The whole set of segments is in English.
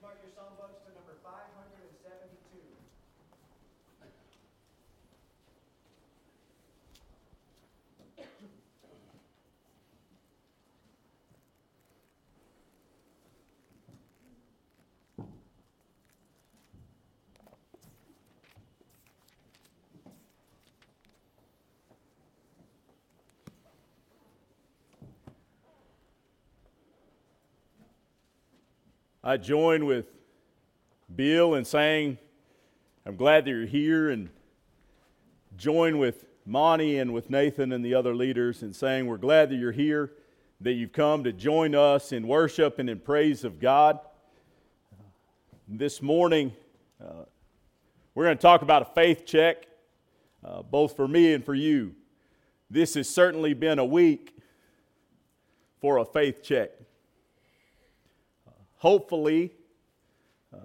mark your songbooks to number 572. I join with Bill in saying, I'm glad that you're here, and join with Monty and with Nathan and the other leaders in saying, We're glad that you're here, that you've come to join us in worship and in praise of God. This morning, uh, we're going to talk about a faith check, uh, both for me and for you. This has certainly been a week for a faith check hopefully, uh,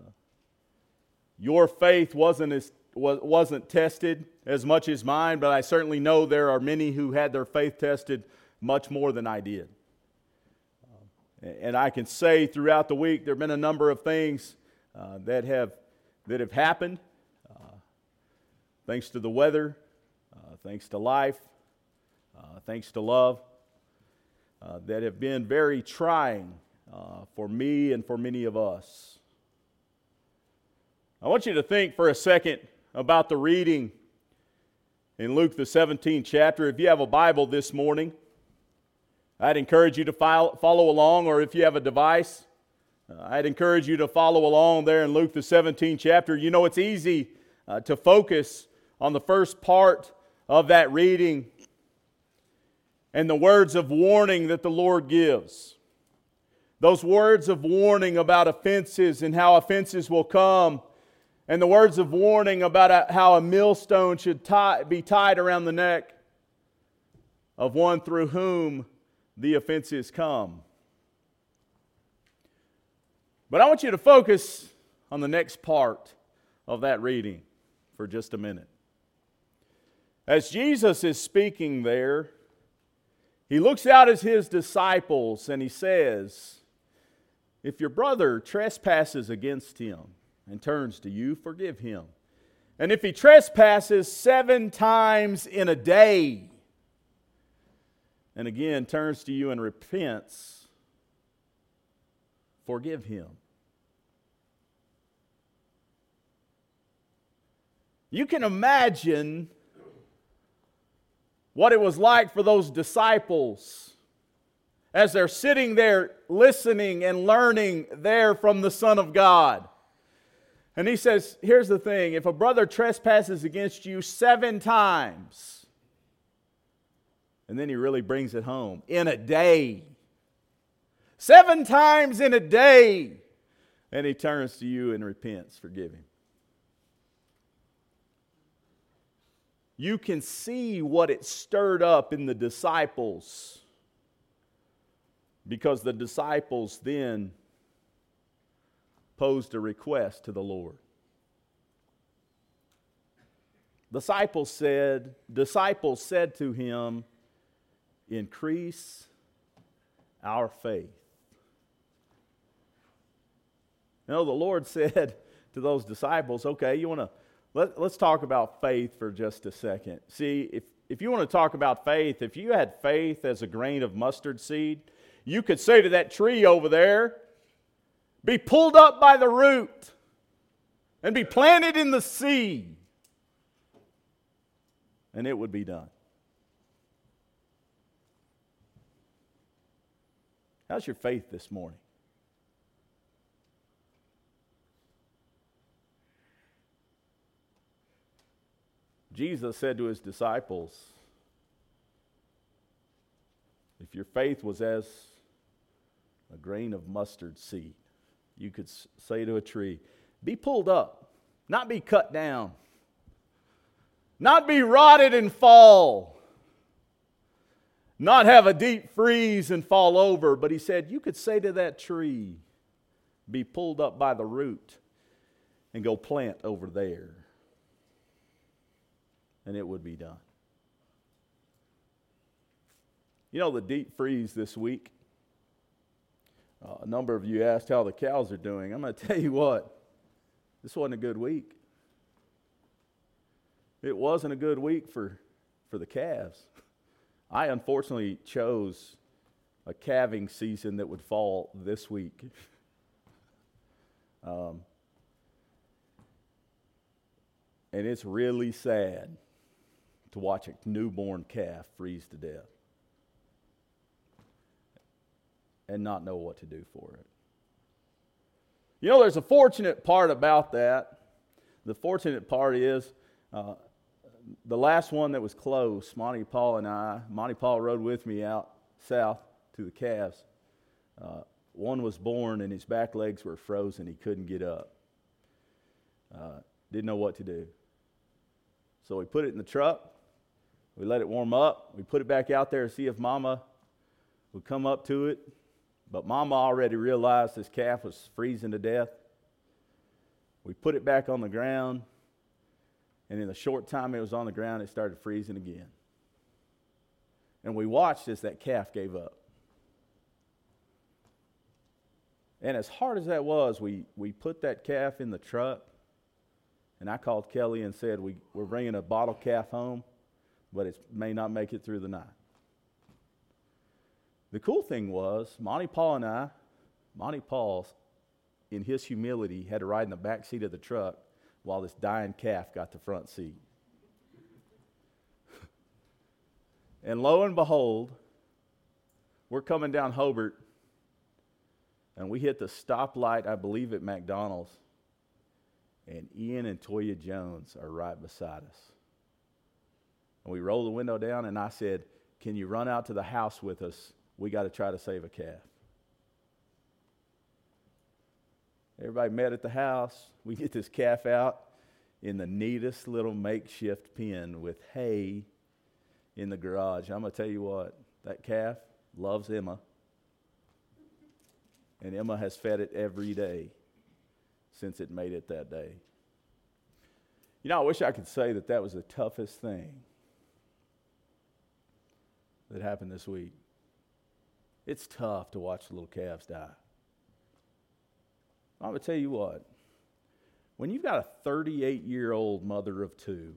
your faith wasn't, as, wasn't tested as much as mine, but I certainly know there are many who had their faith tested much more than I did. Uh, and I can say throughout the week there have been a number of things uh, that, have, that have happened uh, thanks to the weather, uh, thanks to life, uh, thanks to love, that have been very trying uh, for me and for many of us. I want you to think for a second about the reading in Luke, the 17th chapter. If you have a Bible this morning, I'd encourage you to follow along, or if you have a device, uh, I'd encourage you to follow along there in Luke, the 17th chapter. You know, it's easy uh, to focus on the first part of that reading and the words of warning that the Lord gives. Those words of warning about offenses and how offenses will come, and the words of warning about how a millstone should tie, be tied around the neck of one through whom the offenses come. But I want you to focus on the next part of that reading for just a minute. As Jesus is speaking there, he looks out at his disciples and he says, if your brother trespasses against him and turns to you, forgive him. And if he trespasses seven times in a day and again turns to you and repents, forgive him. You can imagine what it was like for those disciples as they're sitting there listening and learning there from the Son of God. And he says, Here's the thing if a brother trespasses against you seven times, and then he really brings it home in a day, seven times in a day, and he turns to you and repents, forgive him. You can see what it stirred up in the disciples because the disciples then posed a request to the Lord. Disciples said, disciples said to him, increase our faith. You know, the Lord said to those disciples, okay, you want to, let, let's talk about faith for just a second. See, if, if you want to talk about faith, if you had faith as a grain of mustard seed, you could say to that tree over there, be pulled up by the root and be planted in the sea, and it would be done. How's your faith this morning? Jesus said to his disciples, If your faith was as a grain of mustard seed. You could say to a tree, Be pulled up, not be cut down, not be rotted and fall, not have a deep freeze and fall over. But he said, You could say to that tree, Be pulled up by the root and go plant over there. And it would be done. You know, the deep freeze this week uh, a number of you asked how the cows are doing. I'm going to tell you what, this wasn't a good week. It wasn't a good week for, for the calves. I unfortunately chose a calving season that would fall this week. Um, and it's really sad to watch a newborn calf freeze to death and not know what to do for it. You know, there's a fortunate part about that. The fortunate part is uh, the last one that was close, Monty Paul and I, Monty Paul rode with me out south to the calves. Uh, one was born and his back legs were frozen. He couldn't get up. Uh, didn't know what to do. So we put it in the truck. We let it warm up. We put it back out there to see if Mama would come up to it. But Mama already realized this calf was freezing to death. We put it back on the ground. And in the short time it was on the ground, it started freezing again. And we watched as that calf gave up. And as hard as that was, we, we put that calf in the truck. And I called Kelly and said, we, We're bringing a bottle calf home, but it may not make it through the night. The cool thing was, Monty Paul and I, Monty Paul, in his humility, had to ride in the back seat of the truck while this dying calf got the front seat. and lo and behold, we're coming down Hobart, and we hit the stoplight, I believe, at McDonald's, and Ian and Toya Jones are right beside us. And we roll the window down, and I said, Can you run out to the house with us? We got to try to save a calf. Everybody met at the house. We get this calf out in the neatest little makeshift pen with hay in the garage. I'm going to tell you what, that calf loves Emma. And Emma has fed it every day since it made it that day. You know, I wish I could say that that was the toughest thing that happened this week. It's tough to watch little calves die. I'm going to tell you what, when you've got a 38 year old mother of two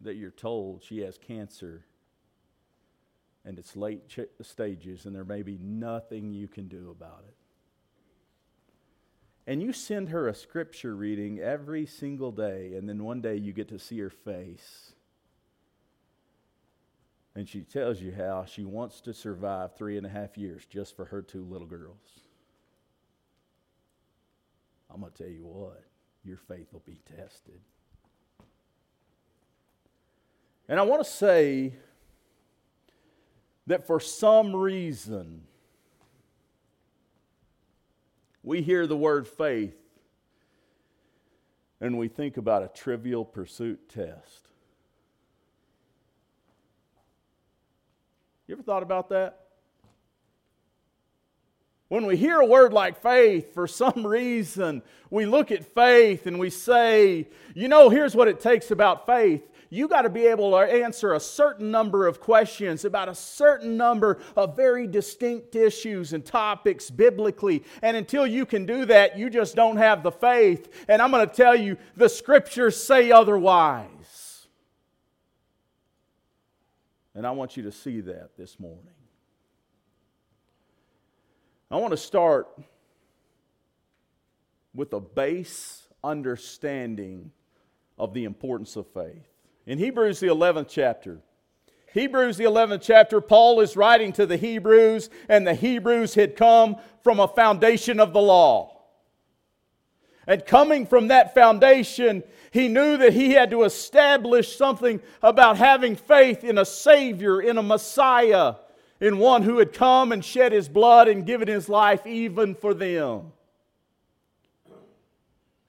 that you're told she has cancer and it's late ch- stages and there may be nothing you can do about it. And you send her a scripture reading every single day, and then one day you get to see her face and she tells you how she wants to survive three and a half years just for her two little girls. I'm going to tell you what, your faith will be tested. And I want to say that for some reason, we hear the word faith and we think about a trivial pursuit test. You ever thought about that? When we hear a word like faith, for some reason, we look at faith and we say, you know, here's what it takes about faith. You got to be able to answer a certain number of questions about a certain number of very distinct issues and topics biblically. And until you can do that, you just don't have the faith. And I'm going to tell you, the scriptures say otherwise. And I want you to see that this morning. I want to start with a base understanding of the importance of faith. In Hebrews, the 11th chapter, Hebrews, the 11th chapter, Paul is writing to the Hebrews, and the Hebrews had come from a foundation of the law. And coming from that foundation, he knew that he had to establish something about having faith in a Savior, in a Messiah, in one who had come and shed his blood and given his life even for them.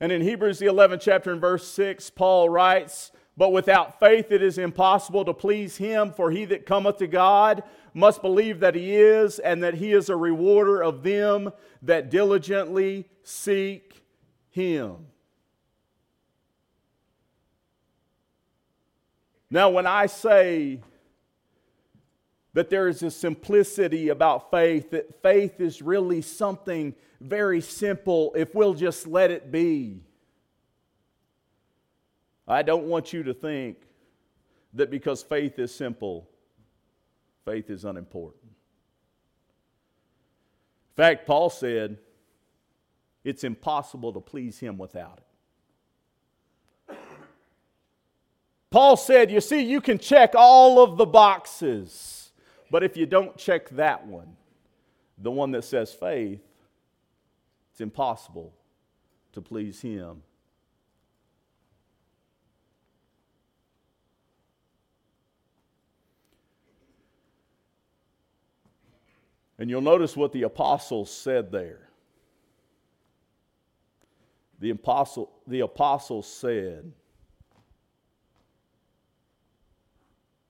And in Hebrews, the 11th chapter, and verse 6, Paul writes, But without faith it is impossible to please him, for he that cometh to God must believe that he is, and that he is a rewarder of them that diligently seek him. Now, when I say that there is a simplicity about faith, that faith is really something very simple if we'll just let it be. I don't want you to think that because faith is simple, faith is unimportant. In fact, Paul said it's impossible to please him without it. Paul said, You see, you can check all of the boxes, but if you don't check that one, the one that says faith, it's impossible to please him And you'll notice what the apostles said there. The, apostle, the apostles said,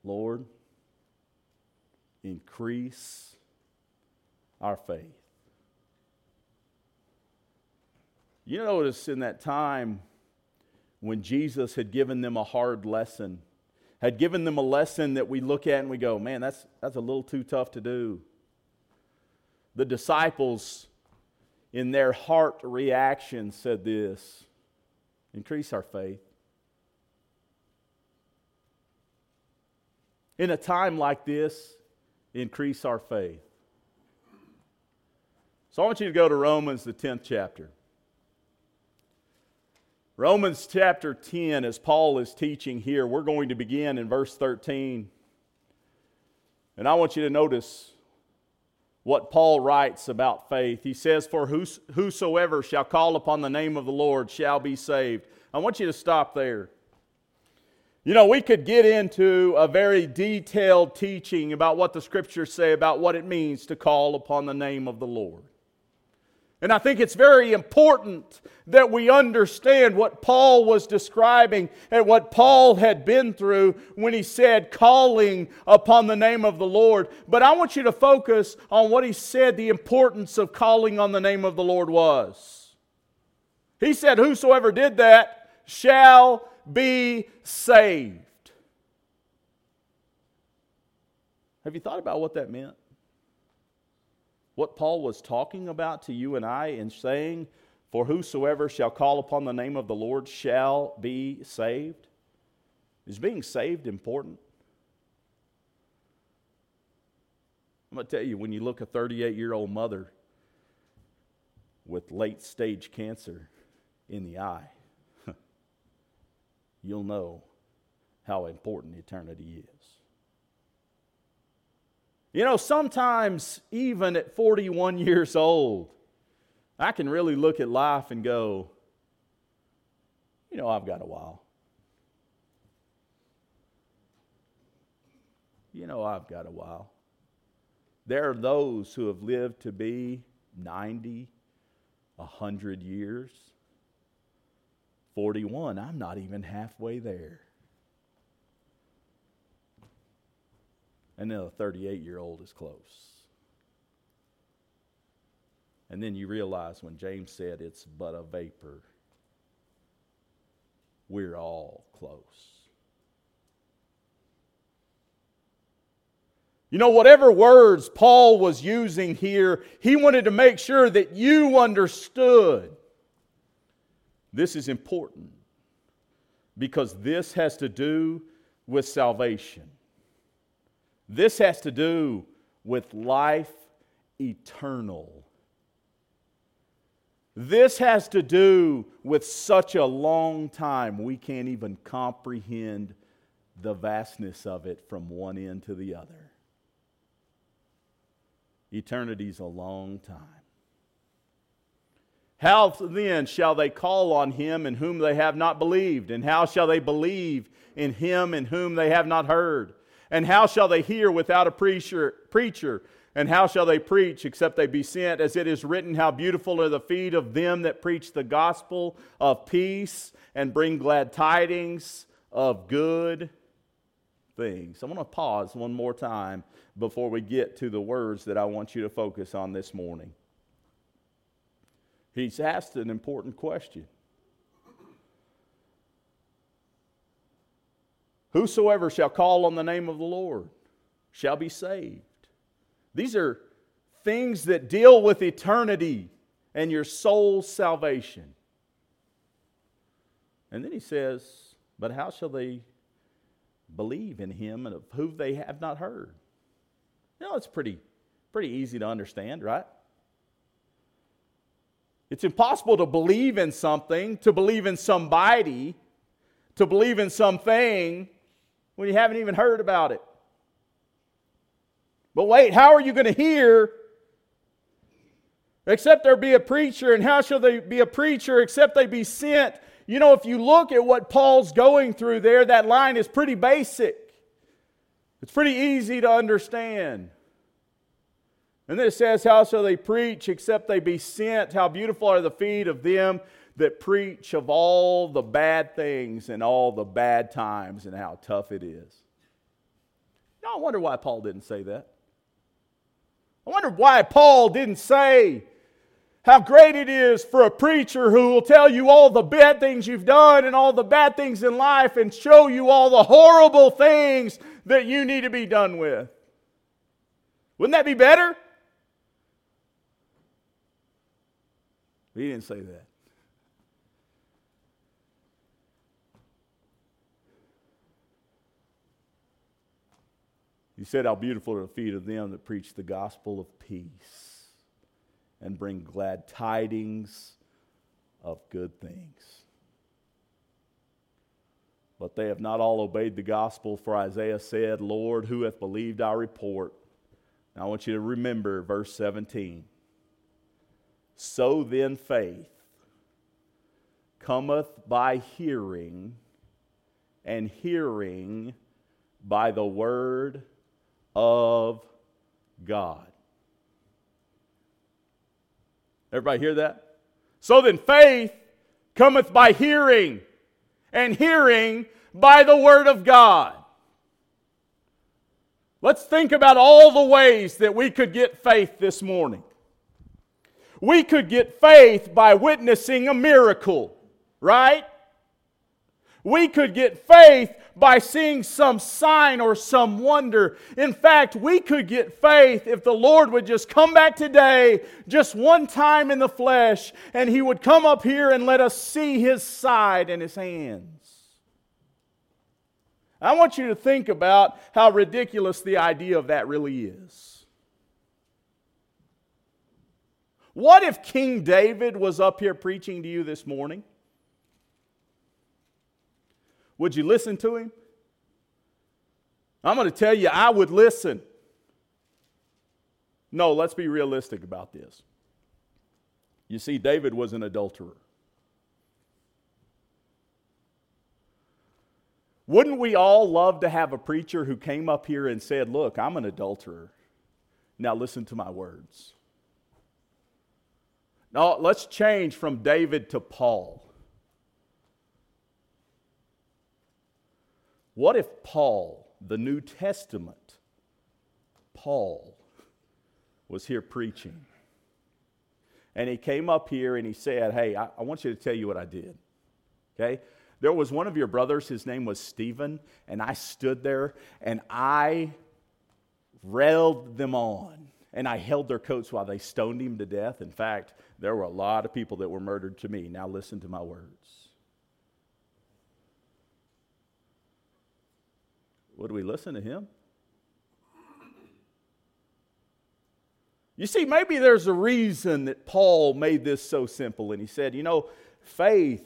Lord, increase our faith. You notice in that time when Jesus had given them a hard lesson, had given them a lesson that we look at and we go, man, that's, that's a little too tough to do the disciples, in their heart reaction, said this increase our faith. In a time like this, increase our faith. So I want you to go to Romans, the 10th chapter. Romans chapter 10, as Paul is teaching here, we're going to begin in verse 13. And I want you to notice what Paul writes about faith. He says, For whosoever shall call upon the name of the Lord shall be saved. I want you to stop there. You know, we could get into a very detailed teaching about what the scriptures say about what it means to call upon the name of the Lord. And I think it's very important that we understand what Paul was describing and what Paul had been through when he said calling upon the name of the Lord. But I want you to focus on what he said the importance of calling on the name of the Lord was. He said, Whosoever did that shall be saved. Have you thought about what that meant? What Paul was talking about to you and I in saying, For whosoever shall call upon the name of the Lord shall be saved? Is being saved important? I'm going to tell you, when you look a 38 year old mother with late stage cancer in the eye, you'll know how important eternity is. You know, sometimes even at 41 years old, I can really look at life and go, you know, I've got a while. You know, I've got a while. There are those who have lived to be 90, 100 years. 41, I'm not even halfway there. And then a 38 year old is close. And then you realize when James said it's but a vapor, we're all close. You know, whatever words Paul was using here, he wanted to make sure that you understood. This is important because this has to do with salvation. This has to do with life eternal. This has to do with such a long time we can't even comprehend the vastness of it from one end to the other. Eternity's a long time. How then shall they call on him in whom they have not believed? And how shall they believe in him in whom they have not heard? And how shall they hear without a preacher? preacher? And how shall they preach except they be sent? As it is written, How beautiful are the feet of them that preach the gospel of peace and bring glad tidings of good things. I want to pause one more time before we get to the words that I want you to focus on this morning. He's asked an important question. Whosoever shall call on the name of the Lord. shall be saved. These are things that deal with eternity and your soul's salvation. And then he says, But how shall they believe in him and of whom they have not heard? You know, it's pretty, pretty easy to understand, right? It's impossible to believe in something, to believe in somebody, to believe in something when you haven't even heard about it. But wait, how are you going to hear except there be a preacher? And how shall they be a preacher except they be sent? You know, if you look at what Paul's going through there, that line is pretty basic. It's pretty easy to understand. And then it says, How shall they preach except they be sent? How beautiful are the feet of them that preach of all the bad things and all the bad times and how tough it is. Now, I wonder why Paul didn't say that. I wonder why Paul didn't say how great it is for a preacher who will tell you all the bad things you've done and all the bad things in life and show you all the horrible things that you need to be done with. Wouldn't that be better? He didn't say that. He said, How beautiful are the feet of them that preach the gospel of peace and bring glad tidings of good things. But they have not all obeyed the gospel, for Isaiah said, Lord, who hath believed our report? Now I want you to remember verse 17. So then faith cometh by hearing, and hearing by the word of God. Everybody hear that? So then faith cometh by hearing, and hearing by the word of God. Let's think about all the ways that we could get faith this morning. We could get faith by witnessing a miracle, right? We could get faith by seeing some sign or some wonder. In fact, we could get faith if the Lord would just come back today, just one time in the flesh, and He would come up here and let us see His side and His hands. I want you to think about how ridiculous the idea of that really is. What if King David was up here preaching to you this morning? Would you listen to him? I'm going to tell you, I would listen. No, let's be realistic about this. You see, David was an adulterer. Wouldn't we all love to have a preacher who came up here and said, Look, I'm an adulterer. Now listen to my words? Now, let's change from David to Paul. What if Paul, the New Testament, Paul, was here preaching? And he came up here and he said, Hey, I, I, want you to tell you what I did. Okay? There was one of your brothers, his name was Stephen, and I stood there and I railed them on and I held their coats while they stoned him to death. In fact, there were a lot of people that were murdered to me. Now listen to my words. Would we listen to him? You see, maybe there's a reason that Paul made this so simple. And he said, you know, faith,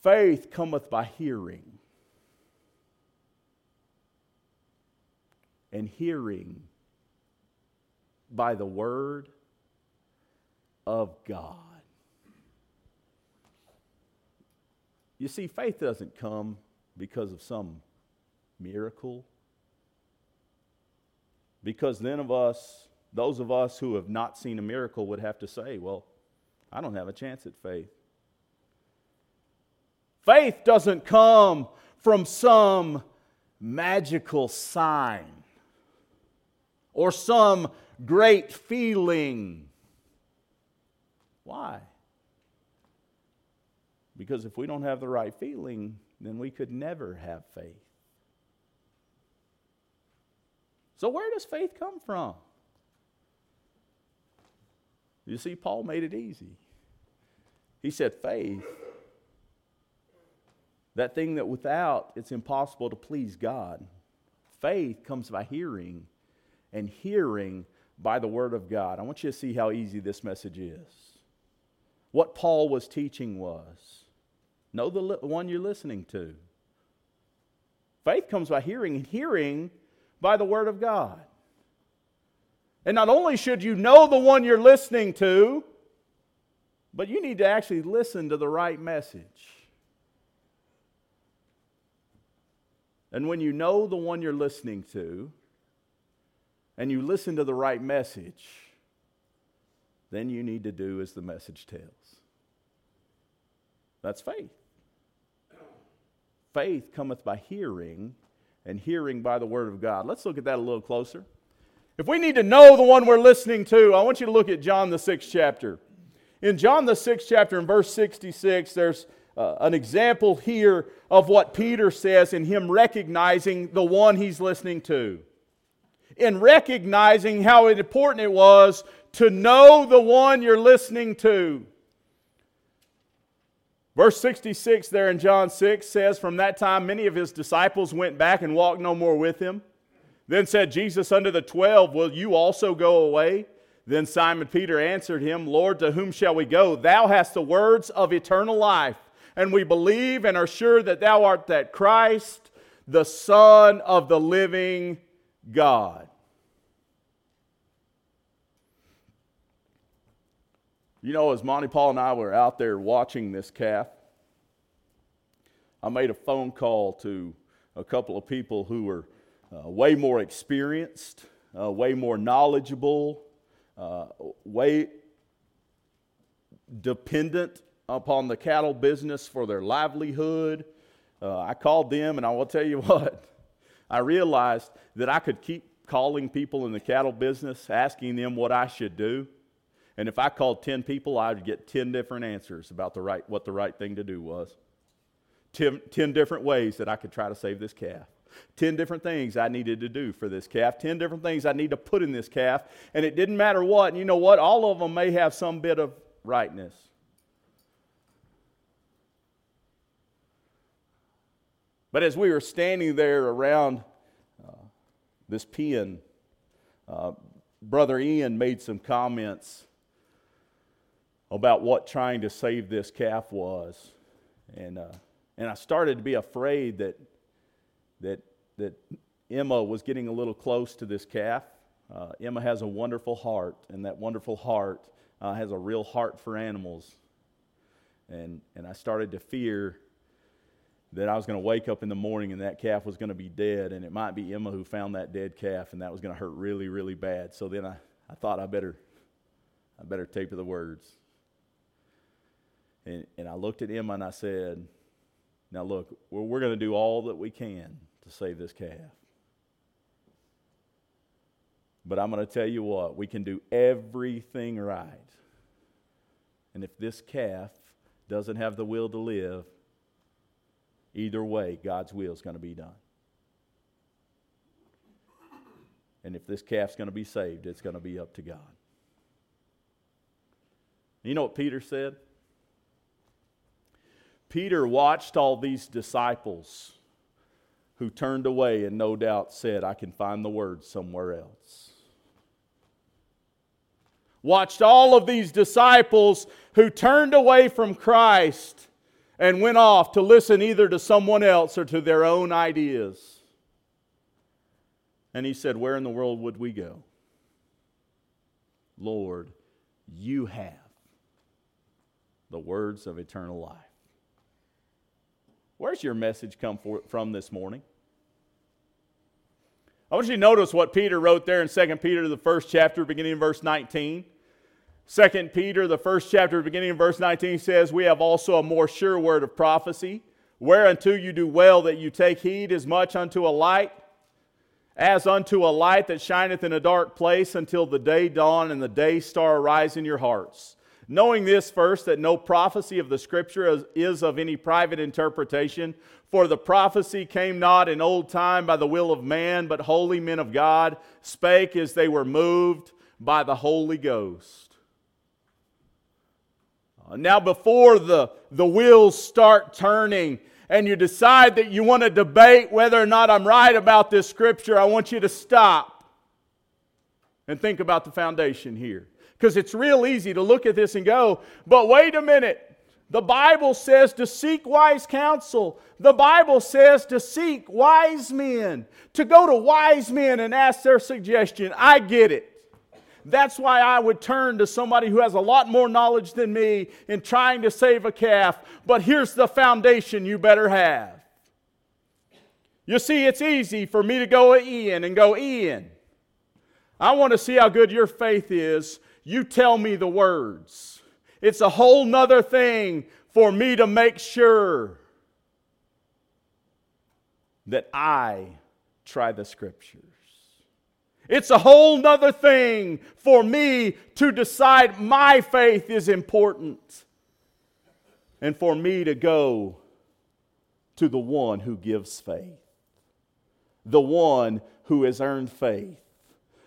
faith cometh by hearing. and hearing by the word of God. You see, faith doesn't come because of some miracle. Because then of us, those of us who have not seen a miracle would have to say, well, I don't have a chance at faith. Faith doesn't come from some magical sign or some great feeling. Why? Because if we don't have the right feeling, then we could never have faith. So, where does faith come from? You see, Paul made it easy. He said, faith, that thing that without it's impossible to please God. Faith comes by hearing, and hearing by the Word of God. I want you to see how easy this message is. What Paul was teaching was know the li- one you're listening to. Faith comes by hearing, and hearing by the Word of God. And not only should you know the one you're listening to, but you need to actually listen to the right message. And when you know the one you're listening to, and you listen to the right message, then you need to do as the message tells. That's faith. Faith cometh by hearing, and hearing by the word of God. Let's look at that a little closer. If we need to know the one we're listening to, I want you to look at John the sixth chapter. In John the sixth chapter, in verse 66, there's uh, an example here of what Peter says in him recognizing the one he's listening to. In recognizing how important it was to know the one you're listening to. Verse 66 there in John 6 says, From that time many of his disciples went back and walked no more with him. Then said Jesus unto the twelve, Will you also go away? Then Simon Peter answered him, Lord, to whom shall we go? Thou hast the words of eternal life, and we believe and are sure that thou art that Christ, the Son of the living God. You know, as Monty Paul and I were out there watching this calf, I made a phone call to a couple of people who were uh, way more experienced, uh, way more knowledgeable, uh, way dependent upon the cattle business for their livelihood. Uh, I called them, and I will tell you what, I realized that I could keep calling people in the cattle business, asking them what I should do. And if I called 10 people, I would get 10 different answers about the right, what the right thing to do was. 10, 10 different ways that I could try to save this calf. 10 different things I needed to do for this calf, 10 different things I need to put in this calf, and it didn't matter what. And you know what? All of them may have some bit of rightness. But as we were standing there around uh, this pen, uh, Brother Ian made some comments about what trying to save this calf was. And, uh, and I started to be afraid that, that, that Emma was getting a little close to this calf. Uh, Emma has a wonderful heart, and that wonderful heart uh, has a real heart for animals. And, and I started to fear that I was going to wake up in the morning and that calf was going to be dead, and it might be Emma who found that dead calf, and that was going to hurt really, really bad. So then I, I thought I better, I better taper the words. And, and I looked at Emma and I said, Now look, we're, we're going to do all that we can to save this calf. But I'm going to tell you what, we can do everything right. And if this calf doesn't have the will to live, either way, God's will is going to be done. And if this calf's going to be saved, it's going to be up to God. You know what Peter said? Peter watched all these disciples who turned away and no doubt said, I can find the word somewhere else. Watched all of these disciples who turned away from Christ and went off to listen either to someone else or to their own ideas. And he said, Where in the world would we go? Lord, you have the words of eternal life. Where's your message come for, from this morning? I want you to notice what Peter wrote there in 2 Peter, the first chapter, beginning in verse 19. 2 Peter, the first chapter, beginning in verse 19, says, We have also a more sure word of prophecy, whereunto you do well that you take heed as much unto a light, as unto a light that shineth in a dark place until the day dawn and the day star arise in your hearts Knowing this first, that no prophecy of the Scripture is, of any private interpretation, for the prophecy came not in old time by the will of man, but holy men of God spake as they were moved by the Holy Ghost. Uh, now, before the, the wheels start turning and you decide that you want to debate whether or not I'm right about this scripture, I want you to stop and think about the foundation here. Because it's real easy to look at this and go, but wait a minute. The Bible says to seek wise counsel. The Bible says to seek wise men, to go to wise men and ask their suggestion. I get it. That's why I would turn to somebody who has a lot more knowledge than me in trying to save a calf. But here's the foundation you better have. You see, it's easy for me to go Ian and go, Ian, I want to see how good your faith is. You tell me the words. It's a whole nother thing for me to make sure that I try the scriptures. It's a whole nother thing for me to decide my faith is important and for me to go to the one who gives faith, the one who has earned faith,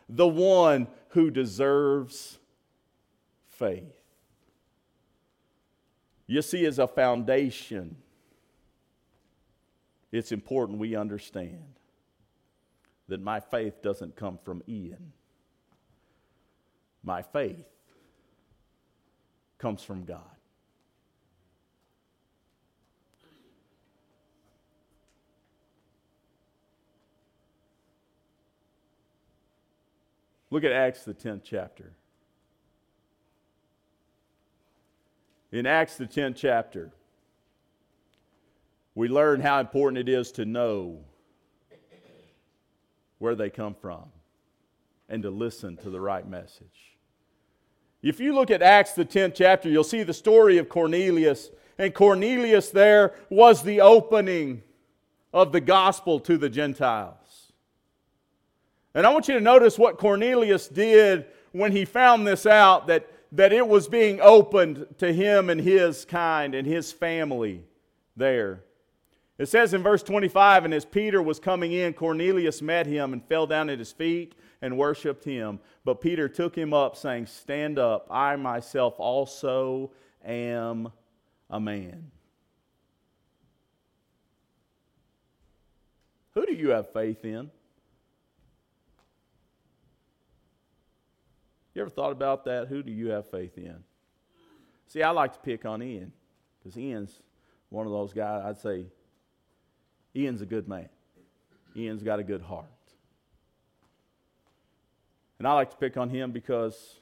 the one who deserves faith. You see, as a foundation, it's important we understand that my faith doesn't come from Ian. My faith comes from God. Look at Acts, the 10th chapter. In Acts, the 10th chapter, we learn how important it is to know where they come from and to listen to the right message. If you look at Acts, the 10th chapter, you'll see the story of Cornelius. And Cornelius there was the opening of the gospel to the Gentiles. And I want you to notice what Cornelius did when he found this out that, that it was being opened to him and his kind and his family there. It says in verse 25, and as Peter was coming in, Cornelius met him and fell down at his feet and worshiped him. But Peter took him up, saying, Stand up, I myself also am a man. Who do you have faith in? You ever thought about that? Who do you have faith in? See, I like to pick on Ian because Ian's one of those guys I'd say Ian's a good man. Ian's got a good heart. And I like to pick on him because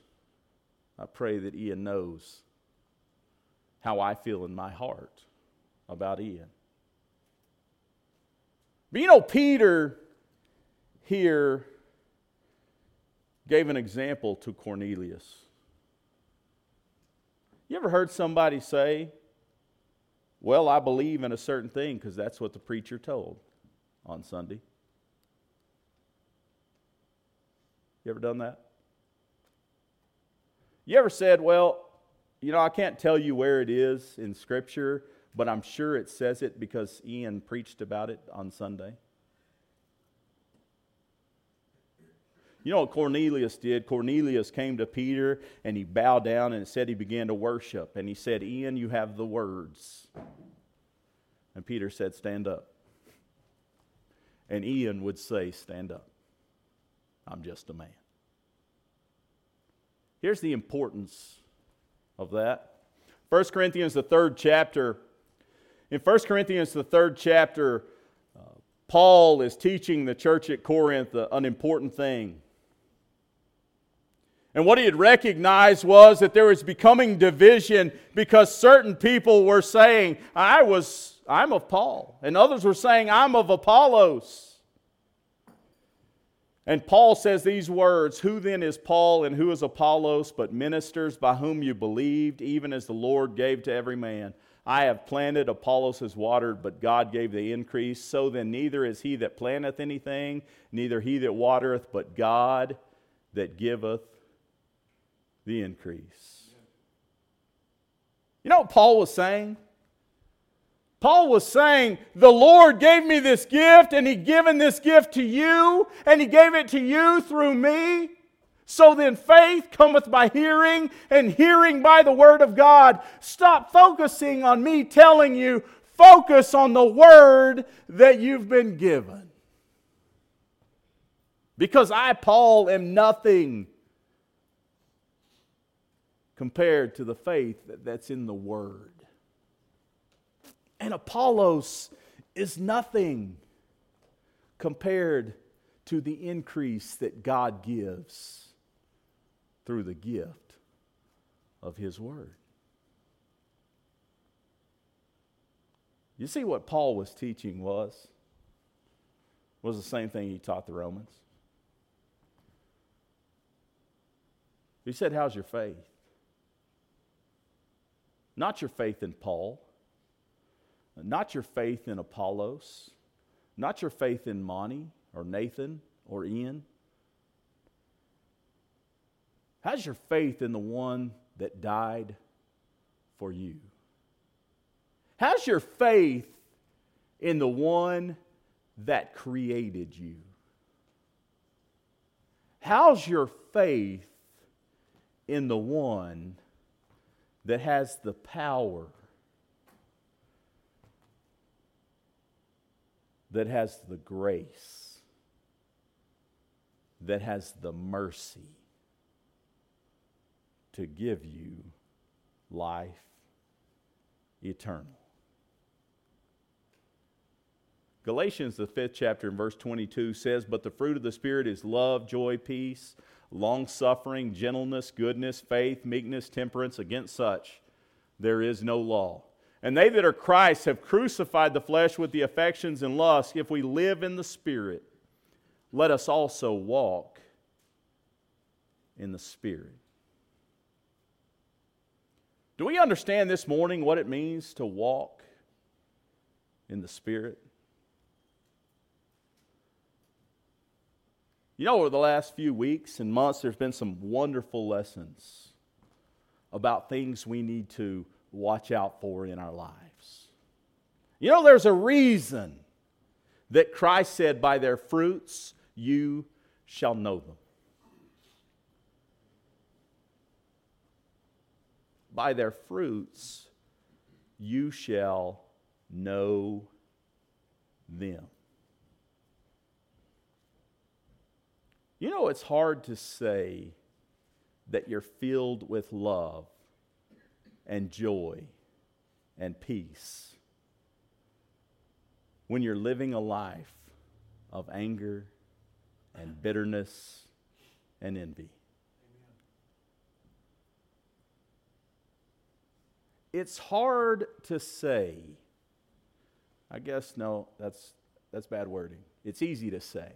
I pray that Ian knows how I feel in my heart about Ian. But you know, Peter here gave an example to Cornelius. You ever heard somebody say, well, I believe in a certain thing because that's what the preacher told on Sunday. You ever done that? You ever said, well, you know, I can't tell you where it is in Scripture, but I'm sure it says it because Ian preached about it on Sunday? You know what Cornelius did? Cornelius came to Peter and he bowed down and said he began to worship. And he said, Ian, you have the words. And Peter said, Stand up. And Ian would say, Stand up. I'm just a man. Here's the importance of that. 1 Corinthians, the third chapter. In 1 Corinthians, the third chapter, uh, Paul is teaching the church at Corinth an important thing. And what he had recognized was that there was becoming division because certain people were saying, I was, I'm of Paul. And others were saying, I'm of Apollos. And Paul says these words Who then is Paul and who is Apollos, but ministers by whom you believed, even as the Lord gave to every man? I have planted, Apollos has watered, but God gave the increase. So then, neither is he that planteth anything, neither he that watereth, but God that giveth the increase. You know what Paul was saying? Paul was saying, The Lord gave me this gift, and He given this gift to you, and He gave it to you through me. So then faith cometh by hearing, and hearing by the word of God. Stop focusing on me telling you, focus on the word that you've been given. Because I, Paul, am nothing compared to the faith that's in the word. And Apollos is nothing compared to the increase that God gives through the gift of His Word. You see what Paul was teaching was was the same thing he taught the Romans. He said, "How's your faith?" Not your faith in Paul, not your faith in Apollos, not your faith in Monty or Nathan or Ian. How's your faith in the one that died for you? How's your faith in the one that created you? How's your faith in the one that has the power that has the grace, that has the mercy to give you life eternal. Galatians, the fifth chapter, in verse 22 says, But the fruit of the Spirit is love, joy, peace, long suffering, gentleness, goodness, faith, meekness, temperance. Against such there is no law. And they that are Christ have crucified the flesh with the affections and lusts. If we live in the Spirit, let us also walk in the Spirit. Do we understand this morning what it means to walk in the Spirit? You know, over the last few weeks and months, there's been some wonderful lessons about things we need to watch out for in our lives. You know, there's a reason that Christ said, By their fruits you shall know them. By their fruits you shall know them. You know, it's hard to say that you're filled with love and joy and peace when you're living a life of anger and bitterness and envy. It's hard to say. I guess no, that's that's bad wording. It's easy to say.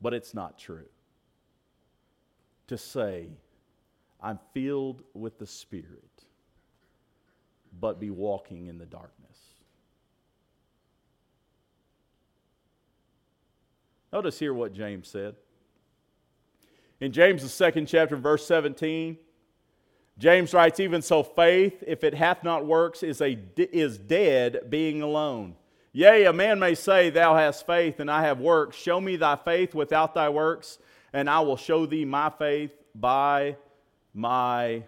But it's not true. To say I'm filled with the Spirit, but be walking in the darkness. Notice here what James said. In James, the second chapter, verse 17, James writes, Even so, faith, if it hath not works, is, a, is dead, being alone. Yea, a man may say, Thou hast faith, and I have works. Show me thy faith without thy works, and I will show thee my faith by my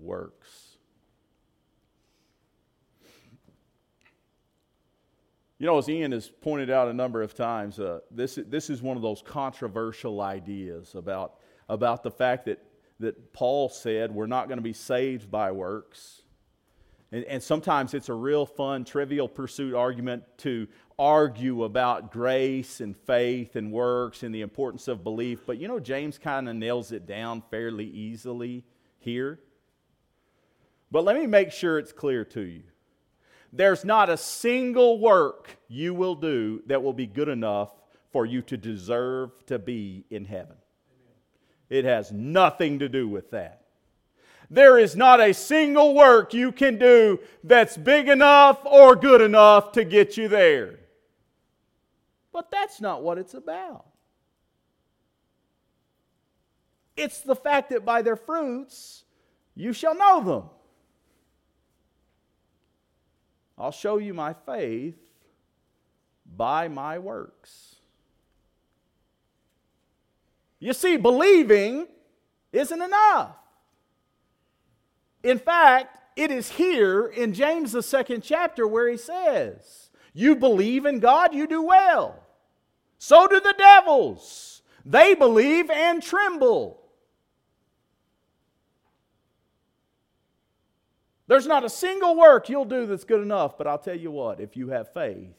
works. You know, as Ian has pointed out a number of times, uh, this, this is one of those controversial ideas about, about the fact that, that Paul said we're not going to be saved by works. And, and sometimes it's a real fun, trivial pursuit argument to argue about grace and faith and works and the importance of belief. But you know, James kind of nails it down fairly easily here. But let me make sure it's clear to you. There's not a single work you will do that will be good enough for you to deserve to be in heaven. It has nothing to do with that. There is not a single work you can do that's big enough or good enough to get you there. But that's not what it's about. It's the fact that by their fruits you shall know them. I'll show you my faith by my works. You see, believing isn't enough. In fact, it is here in James, the second chapter, where he says, You believe in God, you do well. So do the devils. They believe and tremble. There's not a single work you'll do that's good enough, but I'll tell you what, if you have faith,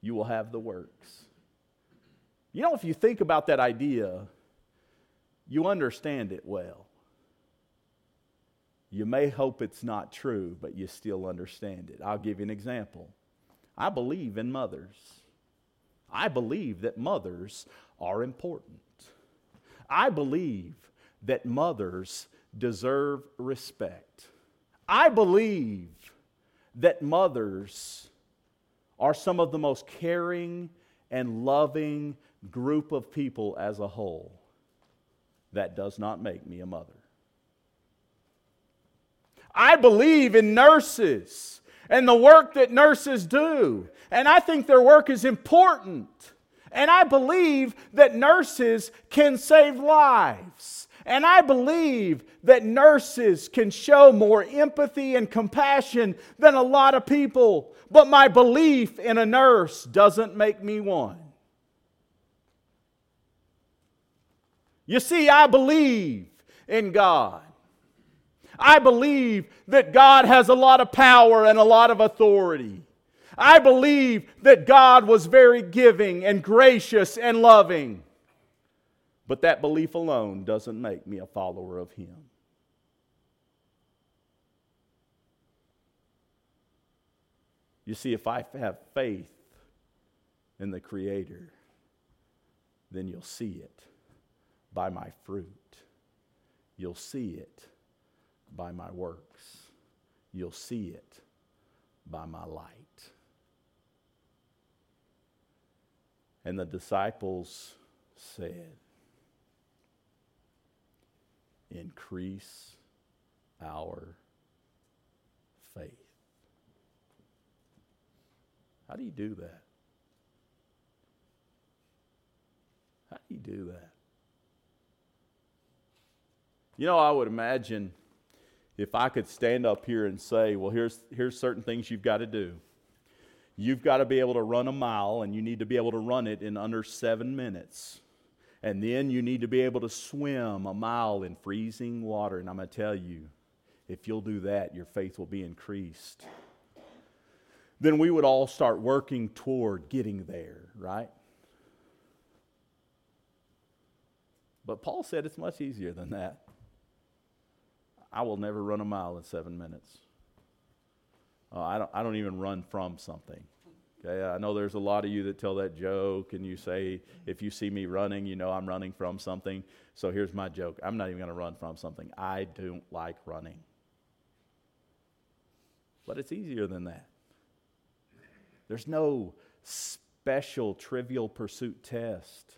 you will have the works. You know, if you think about that idea, you understand it well. You may hope it's not true, but you still understand it. I'll give you an example. I believe in mothers. I believe that mothers are important. I believe that mothers deserve respect. I believe that mothers are some of the most caring and loving group of people as a whole. That does not make me a mother. I believe in nurses and the work that nurses do, and I think their work is important. And I believe that nurses can save lives. And I believe that nurses can show more empathy and compassion than a lot of people. But my belief in a nurse doesn't make me one. You see, I believe in God. I believe that God has a lot of power and a lot of authority. I believe that God was very giving and gracious and loving. But that belief alone doesn't make me a follower of Him. You see, if I have faith in the Creator, then you'll see it by my fruit. You'll see it by my works. You'll see it by my light. And the disciples said, Increase our faith. How do you do that? How do you do that? You know, I would imagine if I could stand up here and say, well, here's, here's certain things you've got to do. You've got to be able to run a mile, and you need to be able to run it in under seven minutes. And then you need to be able to swim a mile in freezing water. And I'm going to tell you, if you'll do that, your faith will be increased. Then we would all start working toward getting there, right? But Paul said it's much easier than that. I will never run a mile in seven minutes. Uh, I, don't, I don't even run from something. Okay, I know there's a lot of you that tell that joke and you say, if you see me running, you know I'm running from something. So here's my joke I'm not even going to run from something. I don't like running. But it's easier than that. There's no special trivial pursuit test.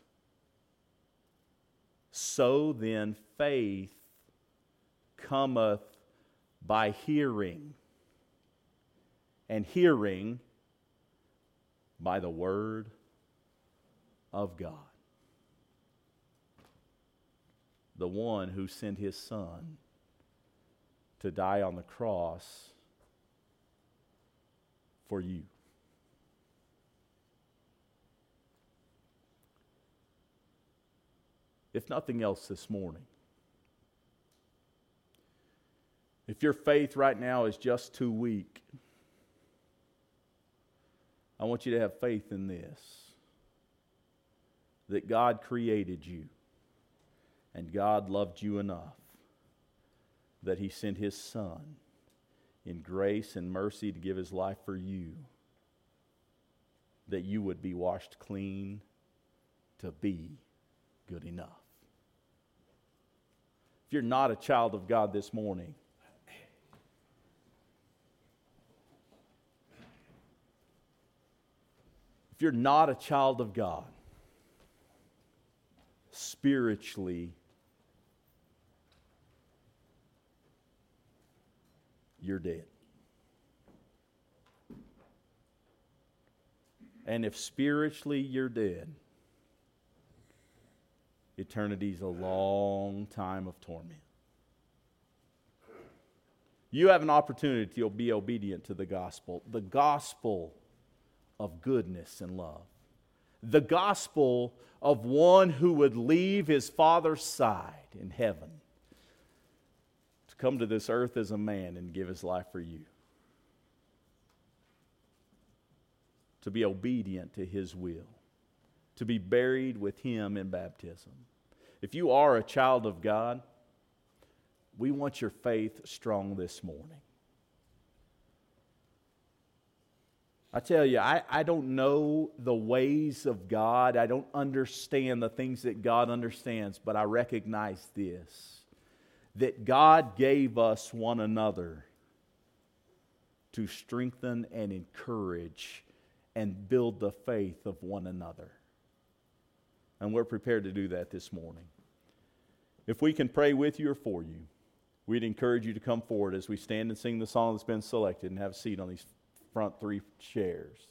So then, faith cometh by hearing, and hearing by the word of God. The one who sent his son to die on the cross for you. If nothing else this morning, If your faith right now is just too weak, I want you to have faith in this that God created you and God loved you enough that He sent His Son in grace and mercy to give His life for you, that you would be washed clean to be good enough. If you're not a child of God this morning, if you're not a child of God, spiritually, you're dead. And if spiritually you're dead, eternity's a long time of torment. You have an opportunity to be obedient to the gospel. The gospel of goodness and love, the gospel of one who would leave his father's side in heaven to come to this earth as a man and give his life for you. To be obedient to his will, to be buried with him in baptism. If you are a child of God, we want your faith strong this morning. I tell you, I, I don't know the ways of God. I don't understand the things that God understands, but I recognize this that God gave us one another to strengthen and encourage and build the faith of one another. And we're prepared to do that this morning. If we can pray with you or for you, we'd encourage you to come forward as we stand and sing the song that's been selected and have a seat on these front three chairs.